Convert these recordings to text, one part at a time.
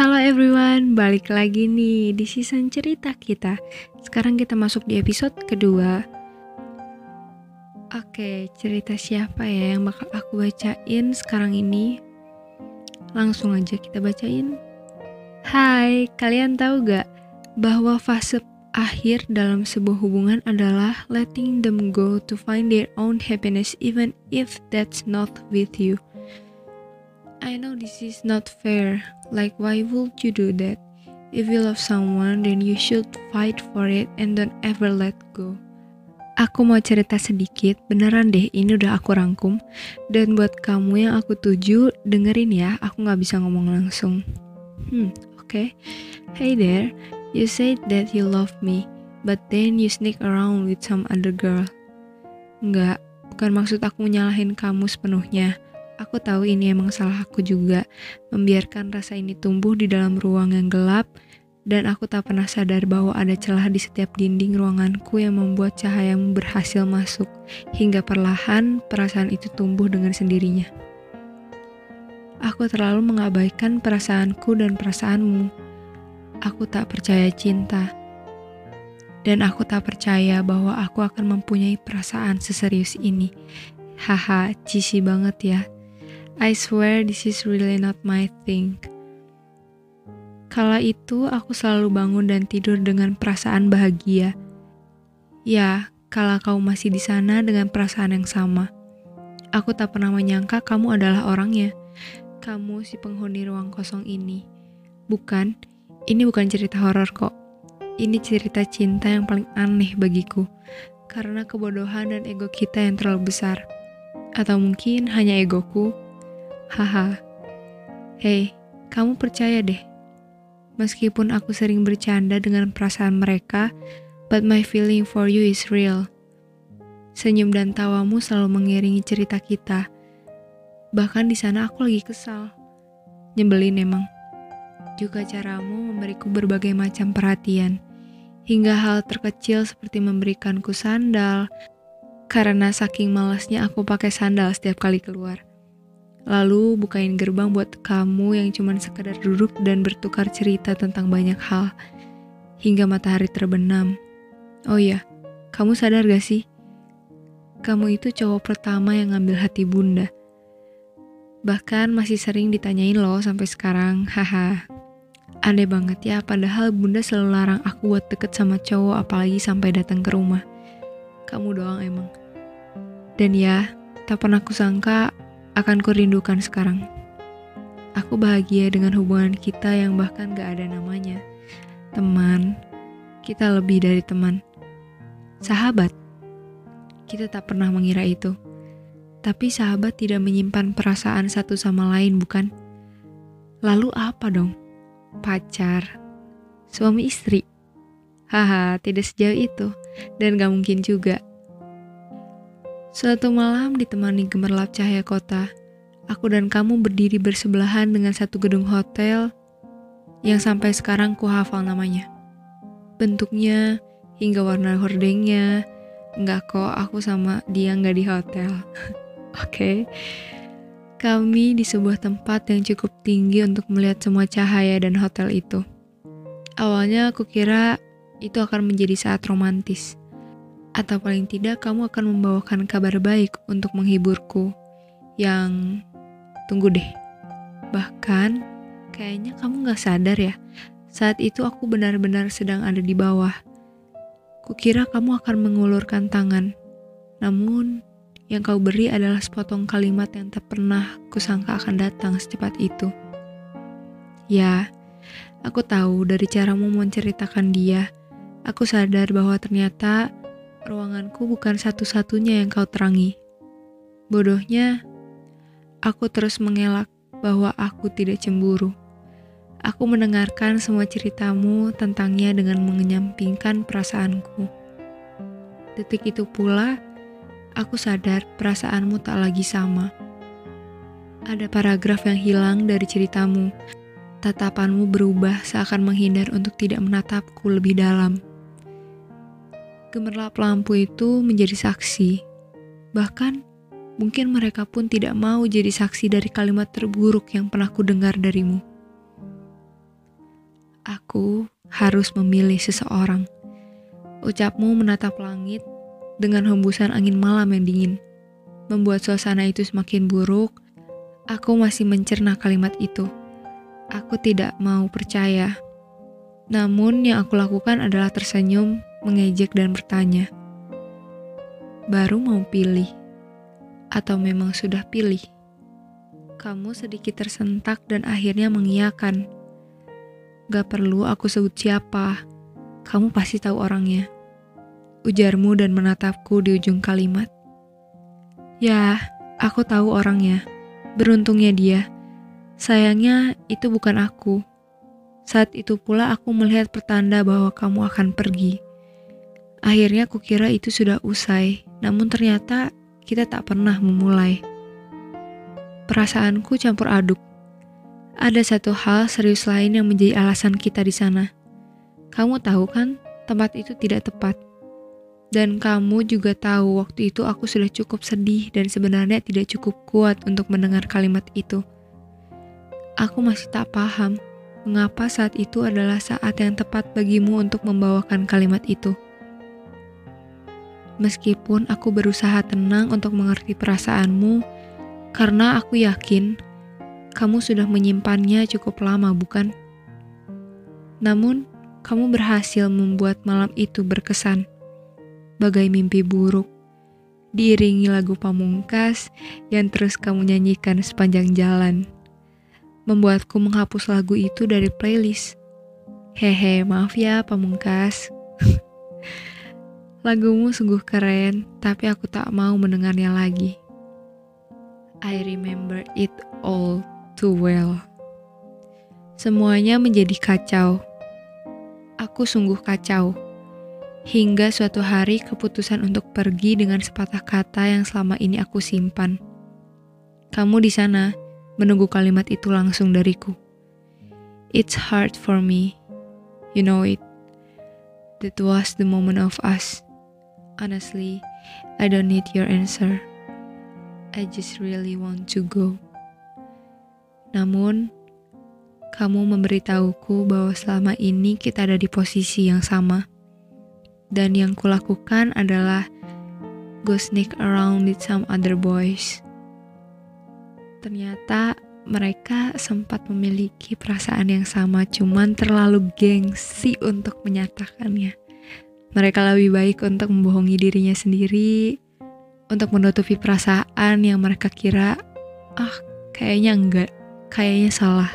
Halo everyone, balik lagi nih di season cerita kita. Sekarang kita masuk di episode kedua. Oke, cerita siapa ya yang bakal aku bacain sekarang ini? Langsung aja kita bacain. Hai, kalian tahu gak bahwa fase akhir dalam sebuah hubungan adalah letting them go to find their own happiness even if that's not with you. I know this is not fair. Like, why would you do that? If you love someone, then you should fight for it and don't ever let go. Aku mau cerita sedikit, beneran deh ini udah aku rangkum. Dan buat kamu yang aku tuju, dengerin ya, aku gak bisa ngomong langsung. Hmm, oke. Okay. Hey there, you said that you love me, but then you sneak around with some other girl. Enggak, bukan maksud aku nyalahin kamu sepenuhnya. Aku tahu ini emang salah aku juga, membiarkan rasa ini tumbuh di dalam ruang yang gelap, dan aku tak pernah sadar bahwa ada celah di setiap dinding ruanganku yang membuat cahayamu berhasil masuk, hingga perlahan perasaan itu tumbuh dengan sendirinya. Aku terlalu mengabaikan perasaanku dan perasaanmu. Aku tak percaya cinta, dan aku tak percaya bahwa aku akan mempunyai perasaan seserius ini. Haha, cici banget ya. I swear this is really not my thing. Kala itu aku selalu bangun dan tidur dengan perasaan bahagia. Ya, kala kau masih di sana dengan perasaan yang sama. Aku tak pernah menyangka kamu adalah orangnya. Kamu si penghuni ruang kosong ini. Bukan, ini bukan cerita horor kok. Ini cerita cinta yang paling aneh bagiku. Karena kebodohan dan ego kita yang terlalu besar. Atau mungkin hanya egoku Haha. Hei, kamu percaya deh. Meskipun aku sering bercanda dengan perasaan mereka, but my feeling for you is real. Senyum dan tawamu selalu mengiringi cerita kita. Bahkan di sana aku lagi kesal. Nyebelin emang. Juga caramu memberiku berbagai macam perhatian. Hingga hal terkecil seperti memberikanku sandal, karena saking malasnya aku pakai sandal setiap kali keluar. Lalu bukain gerbang buat kamu yang cuma sekadar duduk dan bertukar cerita tentang banyak hal. Hingga matahari terbenam. Oh iya, kamu sadar gak sih? Kamu itu cowok pertama yang ngambil hati bunda. Bahkan masih sering ditanyain loh sampai sekarang, haha. Aneh banget ya, padahal bunda selalu larang aku buat deket sama cowok apalagi sampai datang ke rumah. Kamu doang emang. Dan ya, tak pernah kusangka akan kurindukan sekarang. Aku bahagia dengan hubungan kita yang bahkan gak ada namanya. Teman, kita lebih dari teman. Sahabat, kita tak pernah mengira itu. Tapi sahabat tidak menyimpan perasaan satu sama lain, bukan? Lalu apa dong? Pacar, suami istri. Haha, tidak sejauh itu. Dan gak mungkin juga Suatu malam ditemani gemerlap cahaya kota, aku dan kamu berdiri bersebelahan dengan satu gedung hotel yang sampai sekarang ku hafal namanya. Bentuknya hingga warna hordengnya, enggak kok aku sama dia enggak di hotel. Oke. okay. Kami di sebuah tempat yang cukup tinggi untuk melihat semua cahaya dan hotel itu. Awalnya aku kira itu akan menjadi saat romantis atau paling tidak kamu akan membawakan kabar baik untuk menghiburku. Yang tunggu deh, bahkan kayaknya kamu gak sadar ya, saat itu aku benar-benar sedang ada di bawah. Kukira kamu akan mengulurkan tangan, namun yang kau beri adalah sepotong kalimat yang tak pernah kusangka akan datang secepat itu. Ya, aku tahu dari caramu menceritakan dia, aku sadar bahwa ternyata ruanganku bukan satu-satunya yang kau terangi. Bodohnya, aku terus mengelak bahwa aku tidak cemburu. Aku mendengarkan semua ceritamu tentangnya dengan mengenyampingkan perasaanku. Detik itu pula, aku sadar perasaanmu tak lagi sama. Ada paragraf yang hilang dari ceritamu. Tatapanmu berubah seakan menghindar untuk tidak menatapku lebih dalam. Gemerlap lampu itu menjadi saksi. Bahkan, mungkin mereka pun tidak mau jadi saksi dari kalimat terburuk yang pernah ku dengar darimu. aku harus memilih seseorang. Ucapmu menatap langit dengan hembusan angin malam yang dingin. Membuat suasana itu semakin buruk, aku masih mencerna kalimat itu. Aku tidak mau percaya. Namun yang aku lakukan adalah tersenyum, mengejek dan bertanya. Baru mau pilih? Atau memang sudah pilih? Kamu sedikit tersentak dan akhirnya mengiyakan. Gak perlu aku sebut siapa, kamu pasti tahu orangnya. Ujarmu dan menatapku di ujung kalimat. Ya, aku tahu orangnya. Beruntungnya dia. Sayangnya itu bukan aku. Saat itu pula aku melihat pertanda bahwa kamu akan pergi. Akhirnya aku kira itu sudah usai, namun ternyata kita tak pernah memulai. Perasaanku campur aduk. Ada satu hal serius lain yang menjadi alasan kita di sana. Kamu tahu kan, tempat itu tidak tepat. Dan kamu juga tahu waktu itu aku sudah cukup sedih dan sebenarnya tidak cukup kuat untuk mendengar kalimat itu. Aku masih tak paham mengapa saat itu adalah saat yang tepat bagimu untuk membawakan kalimat itu. Meskipun aku berusaha tenang untuk mengerti perasaanmu, karena aku yakin kamu sudah menyimpannya cukup lama, bukan? Namun, kamu berhasil membuat malam itu berkesan, bagai mimpi buruk, diiringi lagu pamungkas yang terus kamu nyanyikan sepanjang jalan. Membuatku menghapus lagu itu dari playlist. Hehe, maaf ya pamungkas. Lagumu sungguh keren, tapi aku tak mau mendengarnya lagi. I remember it all too well. Semuanya menjadi kacau aku sungguh kacau. Hingga suatu hari keputusan untuk pergi dengan sepatah kata yang selama ini aku simpan. Kamu di sana menunggu kalimat itu langsung dariku. It's hard for me. You know it. That was the moment of us. Honestly, I don't need your answer. I just really want to go. Namun, kamu memberitahuku bahwa selama ini kita ada di posisi yang sama. Dan yang kulakukan adalah go sneak around with some other boys. Ternyata mereka sempat memiliki perasaan yang sama, cuman terlalu gengsi untuk menyatakannya. Mereka lebih baik untuk membohongi dirinya sendiri, untuk menutupi perasaan yang mereka kira, ah, kayaknya enggak, kayaknya salah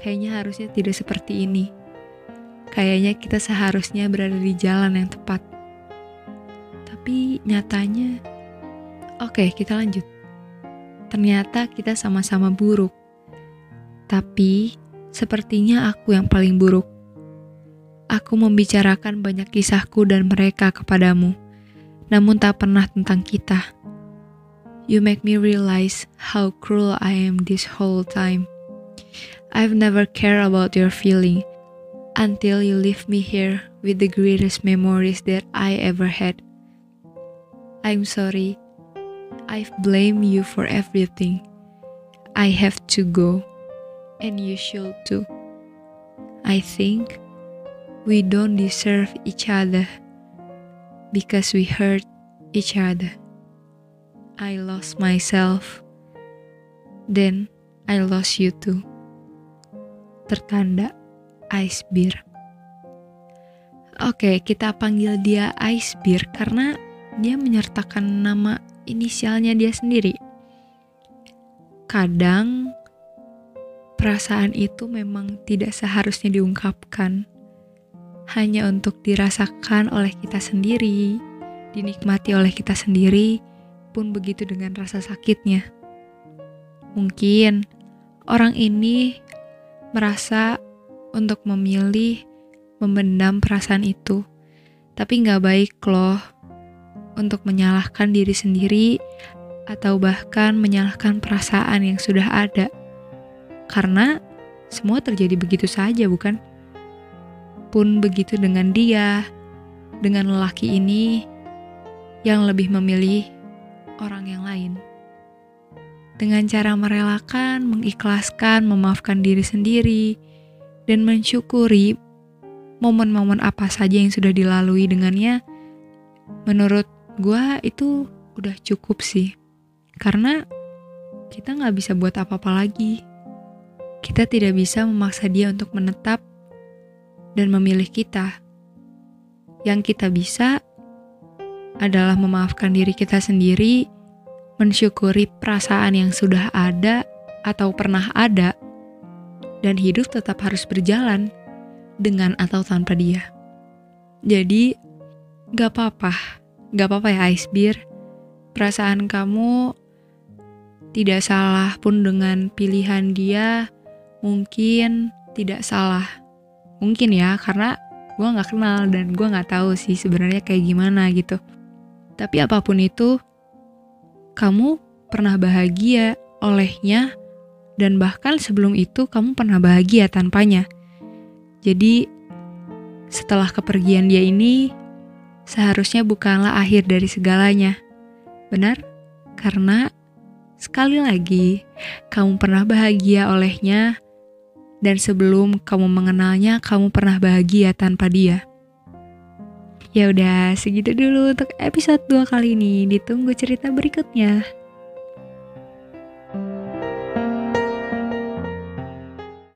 kayaknya harusnya tidak seperti ini. Kayaknya kita seharusnya berada di jalan yang tepat. Tapi nyatanya, oke, okay, kita lanjut. Ternyata kita sama-sama buruk, tapi sepertinya aku yang paling buruk. Aku membicarakan banyak kisahku dan mereka kepadamu, namun tak pernah tentang kita. You make me realize how cruel I am this whole time. I've never cared about your feeling until you leave me here with the greatest memories that I ever had. I'm sorry. I've blamed you for everything. I have to go, and you should too. I think we don't deserve each other because we hurt each other. I lost myself, then I lost you too tertanda Ice Beer. Oke, kita panggil dia Ice Beer karena dia menyertakan nama inisialnya dia sendiri. Kadang perasaan itu memang tidak seharusnya diungkapkan, hanya untuk dirasakan oleh kita sendiri, dinikmati oleh kita sendiri, pun begitu dengan rasa sakitnya. Mungkin orang ini merasa untuk memilih memendam perasaan itu. Tapi nggak baik loh untuk menyalahkan diri sendiri atau bahkan menyalahkan perasaan yang sudah ada. Karena semua terjadi begitu saja, bukan? Pun begitu dengan dia, dengan lelaki ini yang lebih memilih orang yang lain dengan cara merelakan, mengikhlaskan, memaafkan diri sendiri, dan mensyukuri momen-momen apa saja yang sudah dilalui dengannya, menurut gue itu udah cukup sih. Karena kita nggak bisa buat apa-apa lagi. Kita tidak bisa memaksa dia untuk menetap dan memilih kita. Yang kita bisa adalah memaafkan diri kita sendiri, mensyukuri perasaan yang sudah ada atau pernah ada, dan hidup tetap harus berjalan dengan atau tanpa dia. Jadi, gak apa-apa, gak apa-apa ya Ice Beer. Perasaan kamu tidak salah pun dengan pilihan dia, mungkin tidak salah. Mungkin ya, karena gue gak kenal dan gue gak tahu sih sebenarnya kayak gimana gitu. Tapi apa pun itu, kamu pernah bahagia olehnya dan bahkan sebelum itu kamu pernah bahagia tanpanya. Jadi, setelah kepergian dia ini, seharusnya bukanlah akhir dari segalanya. Benar? Karena sekali lagi, kamu pernah bahagia olehnya, dan sebelum kamu mengenalnya, kamu pernah bahagia tanpa dia. Ya udah, segitu dulu untuk episode 2 kali ini. Ditunggu cerita berikutnya.